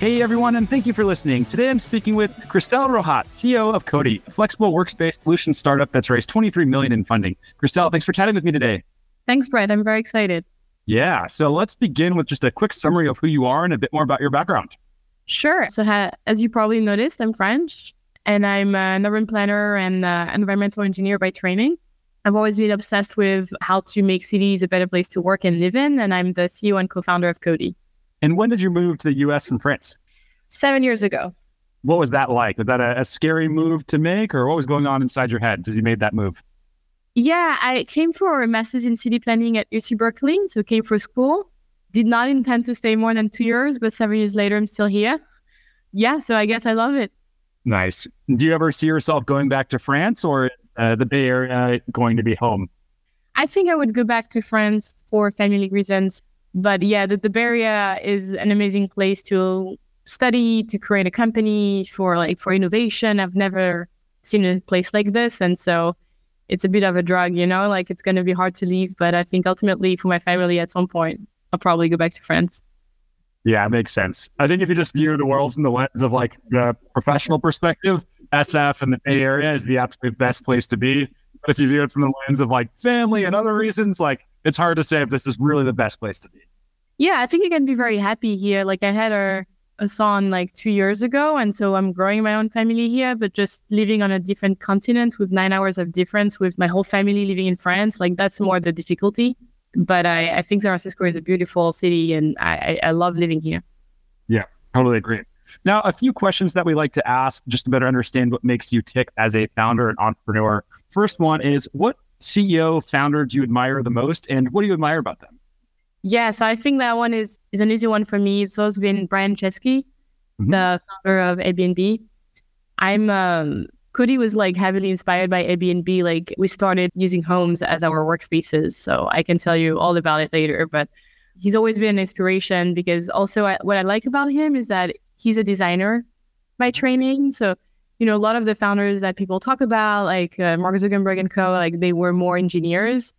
Hey everyone, and thank you for listening. Today I'm speaking with Christelle Rohaut, CEO of Codi, a flexible workspace solution startup that's raised 23 million in funding. Christelle, thanks for chatting with me today. Thanks, Brett. I'm very excited. Yeah, so let's begin with just a quick summary of who you are and a bit more about your background. Sure. So, ha- as you probably noticed, I'm French and I'm an urban planner and uh, environmental engineer by training. I've always been obsessed with how to make cities a better place to work and live in, and I'm the CEO and co founder of Codi. And when did you move to the US from France? Seven years ago. What was that like? Was that a, a scary move to make, or what was going on inside your head as you made that move? Yeah, I came for a master's in city planning at UC Berkeley. So came for school. Did not intend to stay more than two years, but seven years later, I'm still here. Yeah, so I guess I love it. Nice. Do you ever see yourself going back to France or uh, the Bay Area going to be home? I think I would go back to France for family reasons. But yeah, the, the Area is an amazing place to study, to create a company for like for innovation. I've never seen a place like this. And so it's a bit of a drug, you know, like it's going to be hard to leave. But I think ultimately for my family at some point, I'll probably go back to France. Yeah, it makes sense. I think if you just view the world from the lens of like the professional perspective, SF and the Bay Area is the absolute best place to be. But if you view it from the lens of like family and other reasons, like it's hard to say if this is really the best place to be. Yeah, I think you can be very happy here. Like I had a, a son like two years ago, and so I'm growing my own family here, but just living on a different continent with nine hours of difference with my whole family living in France, like that's more the difficulty. But I, I think San Francisco is a beautiful city, and I, I love living here. Yeah, totally agree. Now, a few questions that we like to ask just to better understand what makes you tick as a founder and entrepreneur. First one is what CEO founder do you admire the most, and what do you admire about them? Yeah, so I think that one is is an easy one for me. It's always been Brian Chesky, mm-hmm. the founder of Airbnb. I'm um, Codi was like heavily inspired by Airbnb. Like we started using homes as our workspaces, so I can tell you all about it later. But he's always been an inspiration because also I, what I like about him is that he's a designer by training. So you know, a lot of the founders that people talk about, like uh, Mark Zuckerberg and co, like they were more engineers.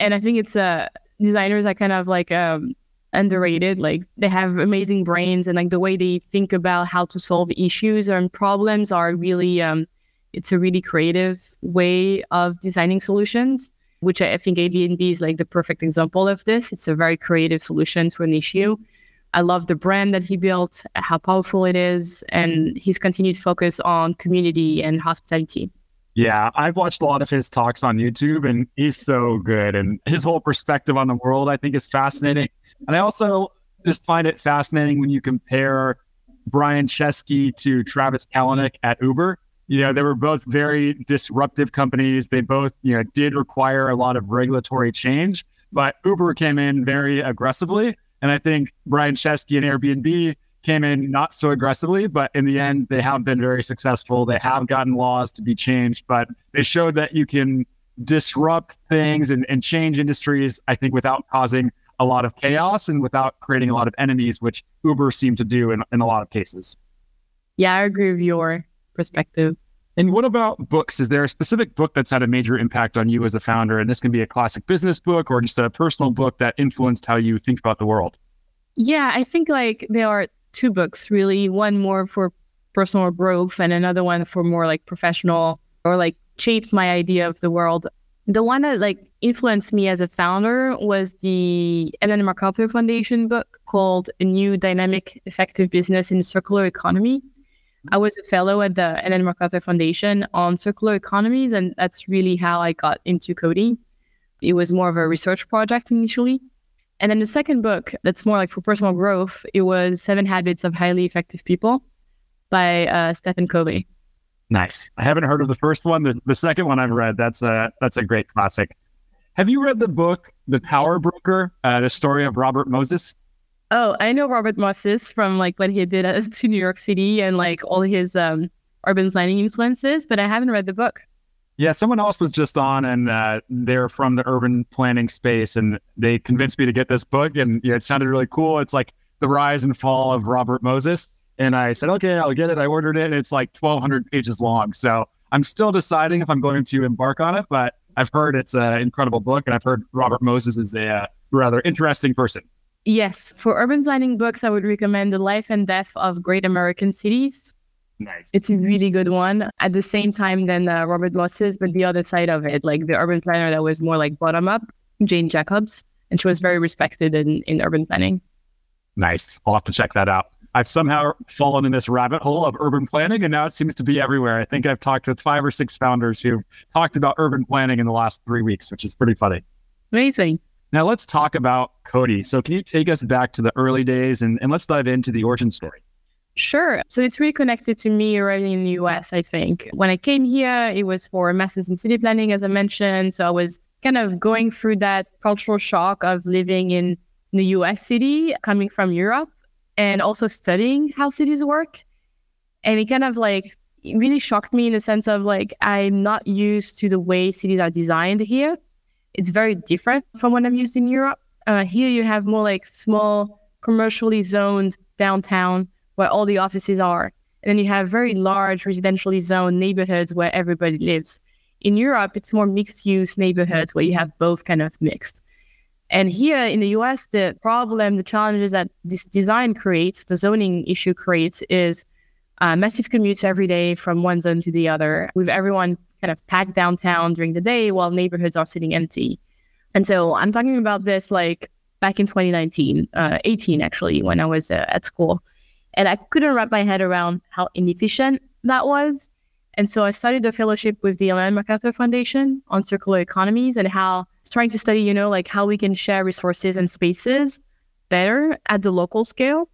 And I think it's uh, designers are kind of like um, underrated. Like they have amazing brains and like the way they think about how to solve issues and problems are really, um, it's a really creative way of designing solutions, which I think Airbnb is like the perfect example of this. It's a very creative solution to an issue. I love the brand that he built, how powerful it is, and his continued focus on community and hospitality. Yeah, I've watched a lot of his talks on YouTube and he's so good. And his whole perspective on the world, I think, is fascinating. And I also just find it fascinating when you compare Brian Chesky to Travis Kalanick at Uber. You know, they were both very disruptive companies. They both, you know, did require a lot of regulatory change, but Uber came in very aggressively and I think Brian Chesky and Airbnb came in not so aggressively, but in the end, they have been very successful. They have gotten laws to be changed, but they showed that you can disrupt things and, and change industries, I think, without causing a lot of chaos and without creating a lot of enemies, which Uber seemed to do in, in a lot of cases. Yeah, I agree with your perspective. And what about books? Is there a specific book that's had a major impact on you as a founder? And this can be a classic business book or just a personal book that influenced how you think about the world. Yeah, I think like there are two books really, one more for personal growth and another one for more like professional or like shaped my idea of the world. The one that like influenced me as a founder was the Ellen MacArthur Foundation book called A New Dynamic Effective Business in Circular Economy. I was a fellow at the Ellen MacArthur Foundation on circular economies, and that's really how I got into coding. It was more of a research project initially. And then the second book, that's more like for personal growth, it was Seven Habits of Highly Effective People by uh, Stephen Covey. Nice. I haven't heard of the first one. The, the second one I've read, that's a that's a great classic. Have you read the book The Power Broker, uh, the story of Robert Moses? Oh, I know Robert Moses from like what he did to New York City and like all his um, urban planning influences, but I haven't read the book. Yeah, someone else was just on, and uh, they're from the urban planning space, and they convinced me to get this book, and know, it sounded really cool. It's like the rise and fall of Robert Moses, and I said, okay, I'll get it. I ordered it, and it's like 1,200 pages long. So I'm still deciding if I'm going to embark on it, but I've heard it's an incredible book, and I've heard Robert Moses is a uh, rather interesting person. Yes, for urban planning books, I would recommend The Life and Death of Great American Cities Nice. It's a really good one. At the same time than uh, Robert Moses, but the other side of it, like the urban planner that was more like bottom up, Jane Jacobs, and she was very respected in, in urban planning. Nice. I'll have to check that out. I've somehow fallen in this rabbit hole of urban planning, and now it seems to be everywhere. I think I've talked with five or six founders who've talked about urban planning in the last three weeks, which is pretty funny. Amazing. Now let's talk about Codi. So, can you take us back to the early days and, and let's dive into the origin story? Sure. So it's really connected to me arriving in the US, I think. When I came here, it was for master's in city planning, as I mentioned. So I was kind of going through that cultural shock of living in the US city, coming from Europe, and also studying how cities work. And it kind of like really shocked me in the sense of like, I'm not used to the way cities are designed here. It's very different from what I'm used in Europe. Uh, here you have more like small, commercially zoned downtown where all the offices are. And then you have very large residentially zoned neighborhoods where everybody lives. In Europe, it's more mixed use neighborhoods where you have both kind of mixed. And here in the US, the problem, the challenges that this design creates, the zoning issue creates, is uh, massive commutes every day from one zone to the other, with everyone kind of packed downtown during the day while neighborhoods are sitting empty. And so I'm talking about this like back in 2019, uh, 18 actually, when I was uh, at school. And I couldn't wrap my head around how inefficient that was. And so I started a fellowship with the Ellen MacArthur Foundation on circular economies and how trying to study, you know, like how we can share resources and spaces better at the local scale.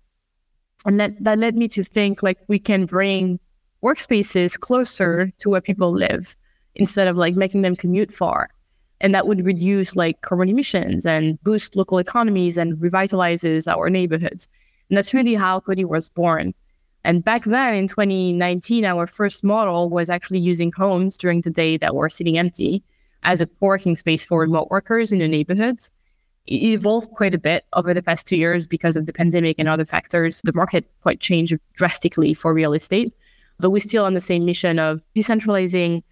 And that, that led me to think like we can bring workspaces closer to where people live instead of like making them commute far. And that would reduce like carbon emissions and boost local economies and revitalizes our neighborhoods. And that's really how Codi was born. And back then in 2019, our first model was actually using homes during the day that were sitting empty as a co-working space for remote workers in the neighborhoods. It evolved quite a bit over the past two years because of the pandemic and other factors. The market quite changed drastically for real estate, but we're still on the same mission of decentralizing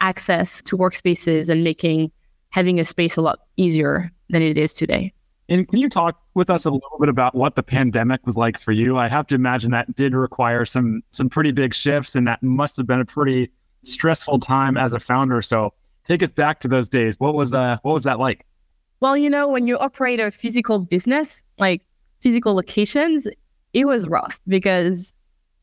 access to workspaces and making having a space a lot easier than it is today. And can you talk with us a little bit about what the pandemic was like for you? I have to imagine that did require some some pretty big shifts, and that must have been a pretty stressful time as a founder. So take us back to those days. What was uh what was that like? Well, you know, when you operate a physical business, like physical locations, it was rough because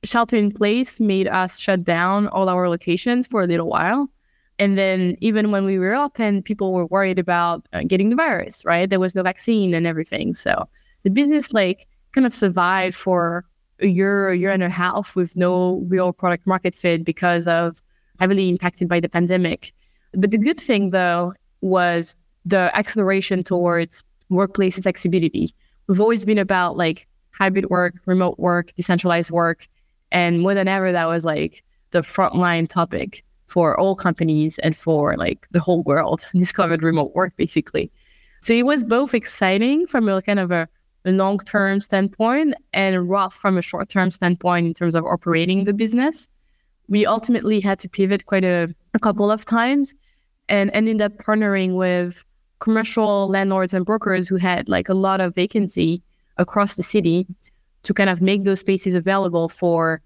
shelter in place made us shut down all our locations for a little while. And then even when we were open, people were worried about uh, getting the virus, right? There was no vaccine and everything. So the business like kind of survived for a year, a year and a half with no real product market fit because of heavily impacted by the pandemic. But the good thing though was the acceleration towards workplace flexibility. We've always been about like hybrid work, remote work, decentralized work. And more than ever, that was like the frontline topic for all companies and for like the whole world discovered remote work basically. So it was both exciting from a kind of a, a long term standpoint and rough from a short term standpoint in terms of operating the business. We ultimately had to pivot quite a, a couple of times and ended up partnering with commercial landlords and brokers who had like a lot of vacancy across the city to kind of make those spaces available for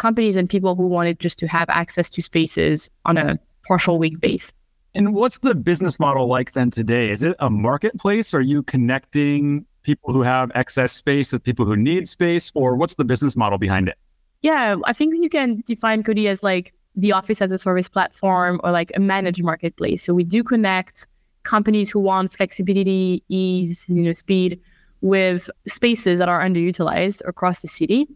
companies and people who wanted just to have access to spaces on a partial week base. And what's the business model like then today? Is it a marketplace? Are you connecting people who have excess space with people who need space? Or what's the business model behind it? Yeah, I think you can define Codi as like the office as a service platform or like a managed marketplace. So we do connect companies who want flexibility, ease, you know, speed with spaces that are underutilized across the city.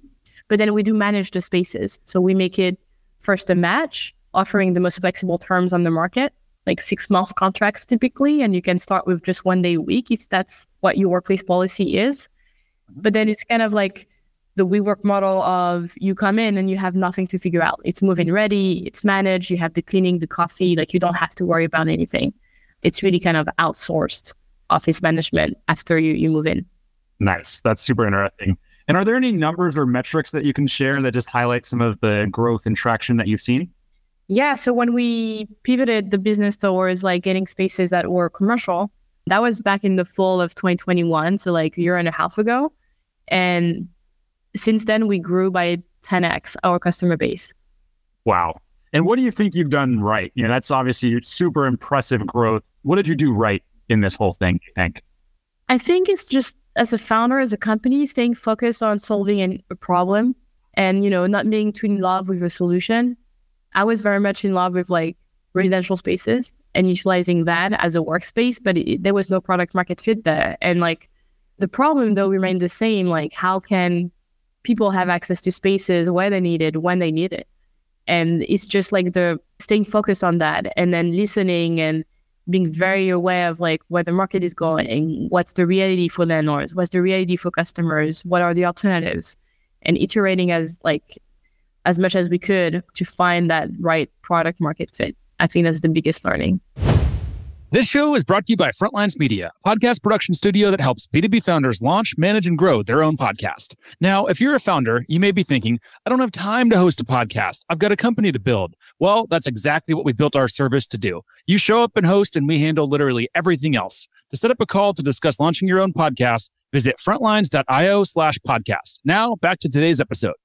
But then we do manage the spaces. So we make it first a match, offering the most flexible terms on the market, like six month contracts typically. And you can start with just one day a week if that's what your workplace policy is. Mm-hmm. But then it's kind of like the WeWork model of you come in and you have nothing to figure out. It's moving ready, it's managed, you have the cleaning, the coffee, like you don't have to worry about anything. It's really kind of outsourced office management after you, you move in. Nice. That's super interesting. And are there any numbers or metrics that you can share that just highlight some of the growth and traction that you've seen? Yeah. So when we pivoted the business towards like getting spaces that were commercial, that was back in the fall of 2021. So like a year and a half ago. And since then, we grew by 10x our customer base. Wow. And what do you think you've done right? You know, that's obviously super impressive growth. What did you do right in this whole thing, you think? I think it's just as a founder, as a company, staying focused on solving a problem and, you know, not being too in love with a solution. I was very much in love with like residential spaces and utilizing that as a workspace, but it, there was no product market fit there. And like the problem though remained the same. Like, how can people have access to spaces where they need it, when they need it. And it's just like the staying focused on that and then listening and being very mm-hmm. aware of like where the market is going, what's the reality for landlords, what's the reality for customers, what are the alternatives, and iterating as like as much as we could to find that right product market fit. I think that's the biggest learning. This show is brought to you by Frontlines Media, a podcast production studio that helps B2B founders launch, manage, and grow their own podcast. Now, if you're a founder, you may be thinking, I don't have time to host a podcast. I've got a company to build. Well, that's exactly what we built our service to do. You show up and host, and we handle literally everything else. To set up a call to discuss launching your own podcast, visit frontlines.io slash podcast. Now, back to today's episode.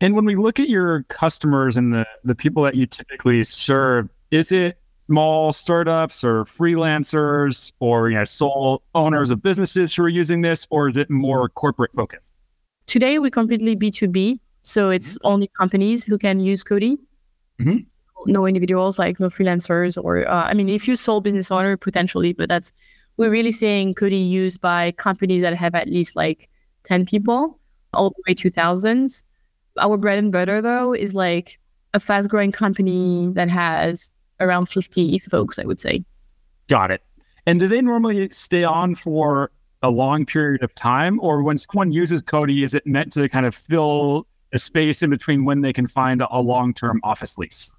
And when we look at your customers and the, the people that you typically serve, is it small startups or freelancers or you know sole owners of businesses who are using this or is it more corporate focused today we completely b2b so it's mm-hmm. only companies who can use Codi mm-hmm. no individuals like no freelancers or uh, i mean if you're sole business owner potentially but that's we're really seeing Codi used by companies that have at least like 10 people all the way to thousands our bread and butter though is like a fast growing company that has around 50 folks, I would say. Got it. And do they normally stay on for a long period of time? Or when someone uses Codi, is it meant to kind of fill a space in between when they can find a long term office lease?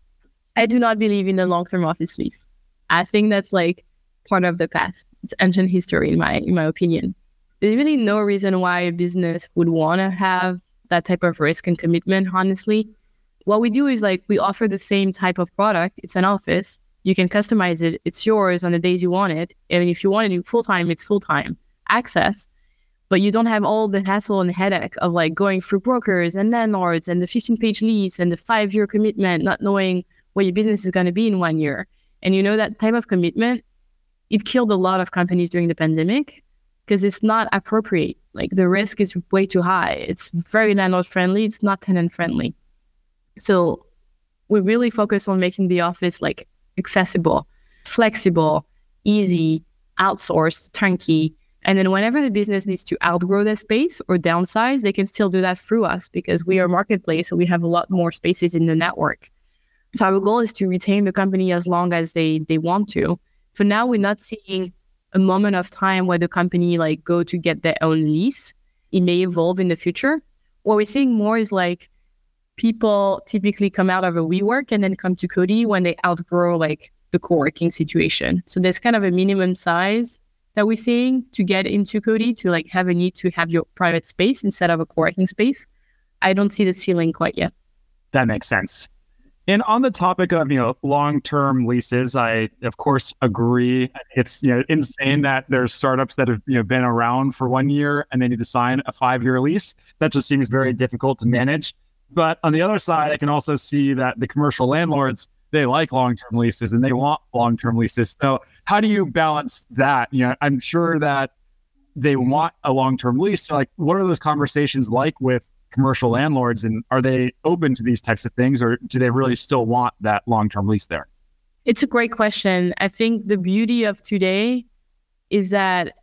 I do not believe in a long term office lease. I think that's like part of the past. It's ancient history in my in my opinion. There's really no reason why a business would want to have that type of risk and commitment, honestly what we do is like we offer the same type of product. It's an office. You can customize it. It's yours on the days you want it. And if you want to do full time, it's full time access. But you don't have all the hassle and headache of like going through brokers and landlords and the 15 page lease and the five year commitment, not knowing what your business is going to be in one year. And you know, that type of commitment, it killed a lot of companies during the pandemic because it's not appropriate. Like the risk is way too high. It's very landlord friendly. It's not tenant friendly. So we really focus on making the office like accessible, flexible, easy, outsourced, turnkey. And then whenever the business needs to outgrow their space or downsize, they can still do that through us because we are marketplace. So we have a lot more spaces in the network. So our goal is to retain the company as long as they they want to. For now, we're not seeing a moment of time where the company like go to get their own lease. It may evolve in the future. What we're seeing more is like people typically come out of a WeWork and then come to Codi when they outgrow like the co-working situation. So there's kind of a minimum size that we're seeing to get into Codi to like have a need to have your private space instead of a co-working space. I don't see the ceiling quite yet. That makes sense. And on the topic of you know long-term leases, I of course agree. It's you know insane that there's startups that have you know been around for one year and they need to sign a five-year lease. That just seems very difficult to manage. But on the other side, I can also see that the commercial landlords they like long-term leases and they want long-term leases. So how do you balance that? You know, I'm sure that they want a long-term lease. So like, what are those conversations like with commercial landlords, and are they open to these types of things, or do they really still want that long-term lease there? It's a great question. I think the beauty of today is that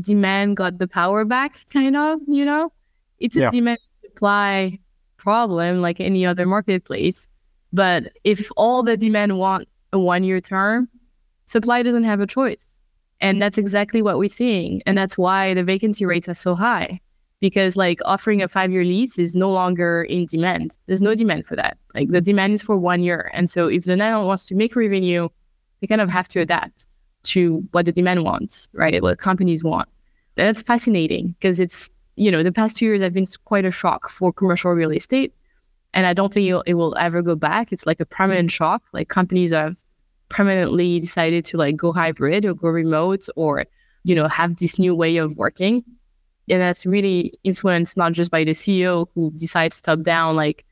demand got the power back, kind of. You know, it's a yeah. demand supply problem like any other marketplace. But if all the demand want a one year term, supply doesn't have a choice. And that's exactly what we're seeing. And that's why the vacancy rates are so high because like offering a five year lease is no longer in demand. There's no demand for that. Like the demand is for one year. And so if the landlord wants to make revenue, they kind of have to adapt to what the demand wants, right? What companies want. That's fascinating because it's, you know, the past two years have been quite a shock for commercial real estate. And I don't think it, will ever go back. It's like a permanent shock. Like companies have permanently decided to like go hybrid or go remote or, you know, have this new way of working. And that's really influenced not just by the CEO who decides top down, like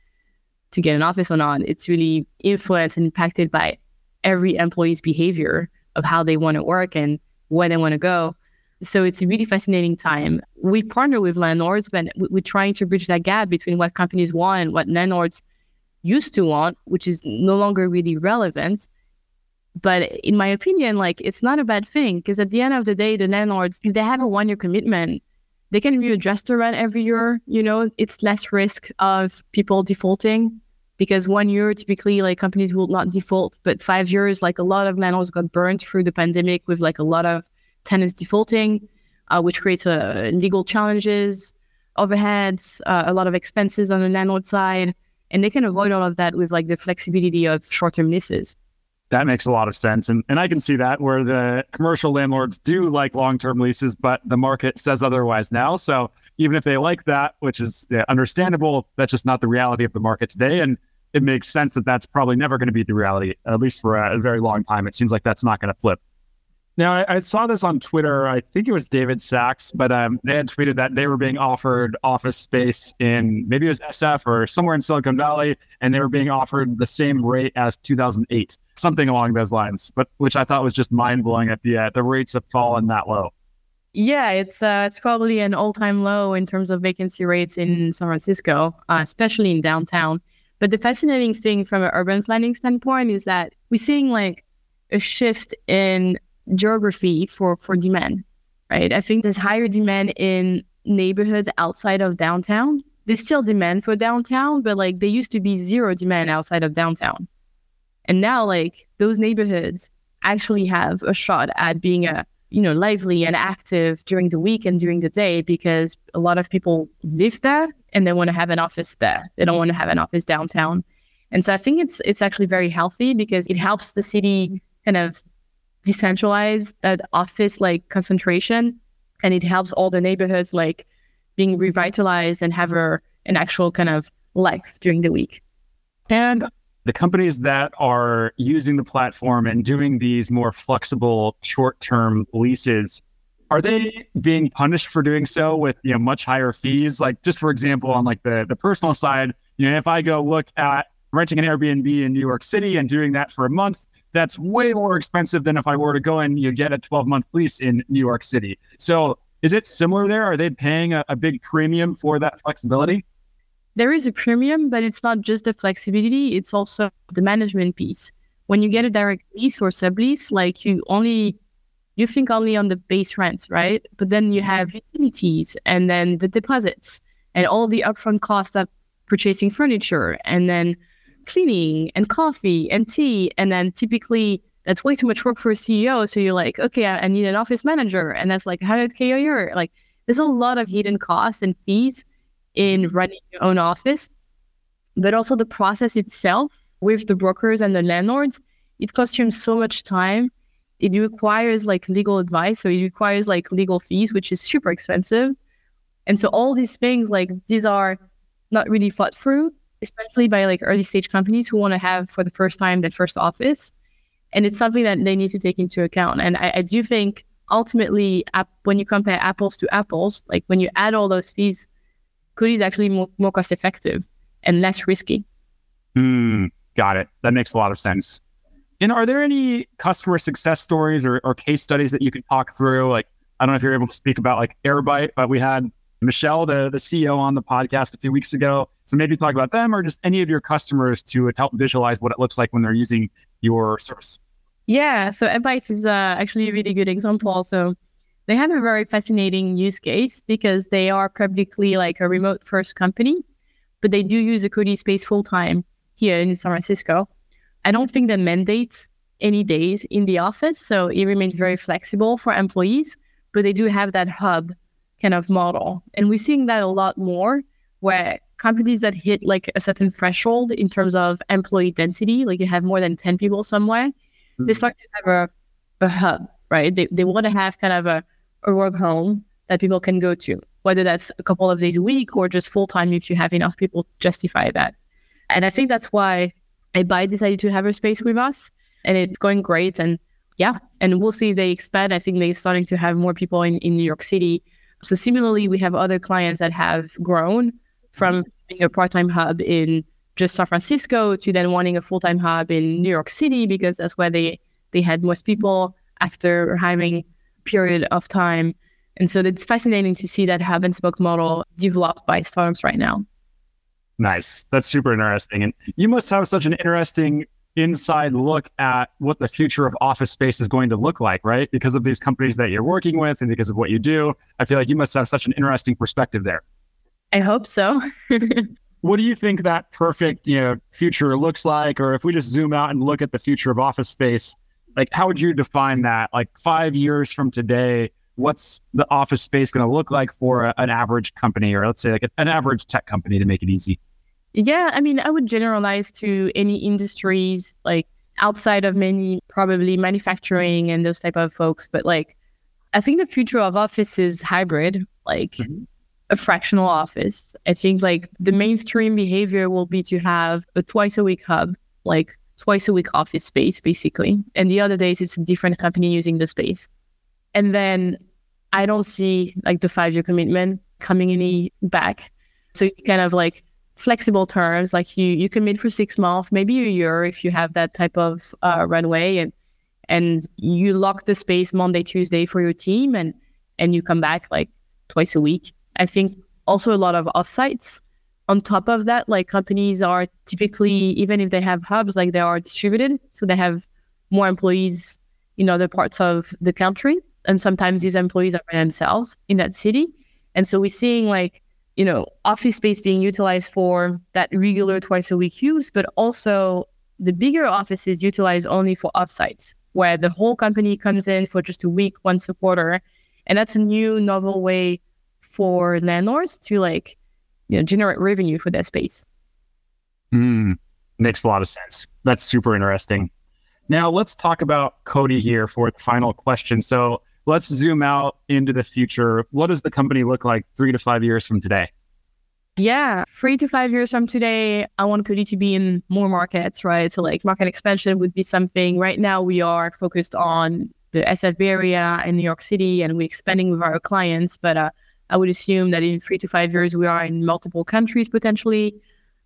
to get an office or not. It's really influenced and impacted by every employee's behavior of how they want to work and where they want to go. So it's a really fascinating time. We partner with landlords, but we're trying to bridge that gap between what companies want and what landlords used to want, which is no longer really relevant. But in my opinion, like it's not a bad thing because at the end of the day, the landlords, if they have a one year commitment, they can readjust the rent every year. You know, it's less risk of people defaulting because one year typically like companies will not default, but five years, like a lot of landlords got burned through the pandemic with like a lot of tenants defaulting, uh, which creates uh, legal challenges, overheads, uh, a lot of expenses on the landlord side. And they can avoid all of that with like the flexibility of short term leases. That makes a lot of sense. And, and I can see that where the commercial landlords do like long term leases, but the market says otherwise now. So even if they like that, which is yeah, understandable, that's just not the reality of the market today. And it makes sense that that's probably never going to be the reality, at least for a, a very long time. It seems like that's not going to flip. Now, I, I, saw this on Twitter. I think it was David Sacks, but um, they had tweeted that they were being offered office space in maybe it was SF or somewhere in Silicon Valley, and they were being offered the same rate as 2008, something along those lines. But which I thought was just mind blowing that the uh, the rates have fallen that low. Yeah, it's uh, it's probably an all time low in terms of vacancy rates in San Francisco, uh, especially in downtown. But the fascinating thing from an urban planning standpoint is that we're seeing like a shift in geography for for demand, right? I think there's higher demand in neighborhoods outside of downtown. There's still demand for downtown, but like there used to be zero demand outside of downtown. And now like those neighborhoods actually have a shot at being a you know lively and active during the week and during the day because a lot of people live there and they want to have an office there. They don't want to have an office downtown. And so I think it's it's actually very healthy because it helps the city kind of decentralize that office like concentration and it helps all the neighborhoods like being mm-hmm. revitalized and have a, an actual kind of life during the week. And the companies that are using the platform and doing these more flexible short-term leases are they being punished for doing so with you know much higher fees like just for example on like the the personal side you know if i go look at renting an airbnb in new york city and doing that for a month that's way more expensive than if I were to go and you get a 12 month lease in New York City. So is it similar there? Are they paying a, a big premium for that flexibility? There is a premium, but it's not just the flexibility, it's also the management piece. When you get a direct lease or sublease, like you only you think only on the base rent, right? But then you have utilities and then the deposits and all the upfront costs of purchasing furniture and then cleaning and coffee and tea. And then typically that's way too much work for a CEO. So you're like, okay, I, need an office manager. And that's like 100K a year. Like there's a lot of hidden costs and fees in running your own office. But also the process itself with the brokers and the landlords, it consumes so much time. It requires like legal advice. So it requires like legal fees, which is super expensive. And so all these things, like these are not really thought through especially by like early stage companies who want to have for the first time their first office. And it's something that they need to take into account. And I, I do think ultimately, when you compare apples to apples, like when you add all those fees, Codi is actually more, more cost effective and less risky. Hmm, got it. That makes a lot of sense. And are there any customer success stories or, or case studies that you can talk through? Like, I don't know if you're able to speak about like Airbyte, but we had Michel, the, the CEO on the podcast a few weeks ago. So maybe talk about them or just any of your customers to help visualize what it looks like when they're using your service. Yeah, so Airbyte is uh, actually a really good example. So they have a very fascinating use case because they are publicly like a remote first company, but they do use a Codi space full time here in San Francisco. I don't think they mandate any days in the office. So it remains very flexible for employees, but they do have that hub kind of model. And we're seeing that a lot more where companies that hit like a certain threshold in terms of employee density, like you have more than 10 people somewhere, mm-hmm. they start to have a, a hub, right? They, they want to have kind of a, a work home that people can go to, whether that's a couple of days a week or just full time if you have enough people to justify that. And I think that's why Airbyte decided to have a space with us and it's going great. And yeah, and we'll see they expand. I think they're starting to have more people in, in New York City. So similarly, we have other clients that have grown from mm-hmm. being a part-time hub in just San Francisco to then wanting a full-time hub in New York City because that's where they they had most people after having period of time. And so it's fascinating to see that hub and spoke model developed by startups right now. Nice. That's super interesting. And you must have such an interesting inside look at what the future of office space is going to look like, right? Because of these companies that you're working with and because of what you do. I feel like you must have such an interesting perspective there. I hope so. what do you think that perfect, you know, future looks like? Or if we just zoom out and look at the future of office space, like how would you define that? Like five years from today, what's the office space going to look like for a, an average company, or let's say like an average tech company to make it easy? Yeah, I mean, I would generalize to any industries like outside of many probably manufacturing and those type of folks, but like I think the future of office is hybrid, like mm-hmm. a fractional office. I think like the mainstream behavior will be to have a twice a week hub, like twice a week office space basically, and the other days it's a different company using the space. And then I don't see like the five year commitment coming any back. So kind of like flexible terms like you you commit for six months maybe a year if you have that type of uh, runway and and you lock the space monday tuesday for your team and and you come back like twice a week. I think also a lot of offsites on top of that like companies are typically even if they have hubs like they are distributed so they have more employees in other parts of the country and sometimes these employees are by themselves in that city. And so we're seeing like you know, office space being utilized for that regular twice a week use, but also the bigger offices utilized only for offsites, where the whole company comes in for just a week, once a quarter. And that's a new novel way for landlords to like, you know, generate revenue for their space. Mm, makes a lot of sense. That's super interesting. Now let's talk about Codi here for the final question. So let's zoom out into the future. What does the company look like three to five years from today? Yeah, three to five years from today, I want Codi to be in more markets, right? So, like, market expansion would be something. Right now, we are focused on the SF area and New York City, and we're expanding with our clients. But uh, I would assume that in three to five years, we are in multiple countries potentially.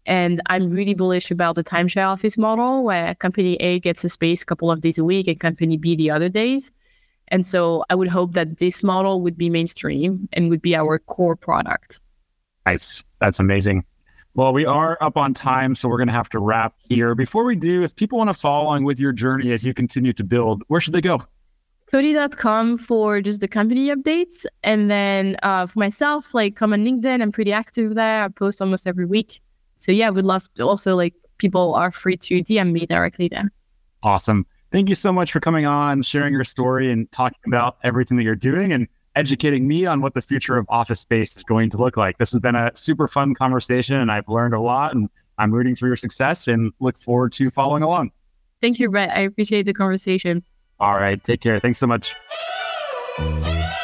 And I'm really bullish about the timeshare office model where company A gets a space a couple of days a week and company B the other days. And so I would hope that this model would be mainstream and would be our core product. Nice. That's amazing. Well, we are up on time, so we're going to have to wrap here. Before we do, if people want to follow along with your journey as you continue to build, where should they go? Codi.com for just the company updates. And then uh, for myself, like come on LinkedIn, I'm pretty active there. I post almost every week. So yeah, we'd love to also like people are free to DM me directly there. Awesome thank you so much for coming on, sharing your story, and talking about everything that you're doing and educating me on what the future of office space is going to look like. This has been a super fun conversation, and I've learned a lot. And I'm rooting for your success and look forward to following along. Thank you, Brett. I appreciate the conversation. All right. Take care. Thanks so much.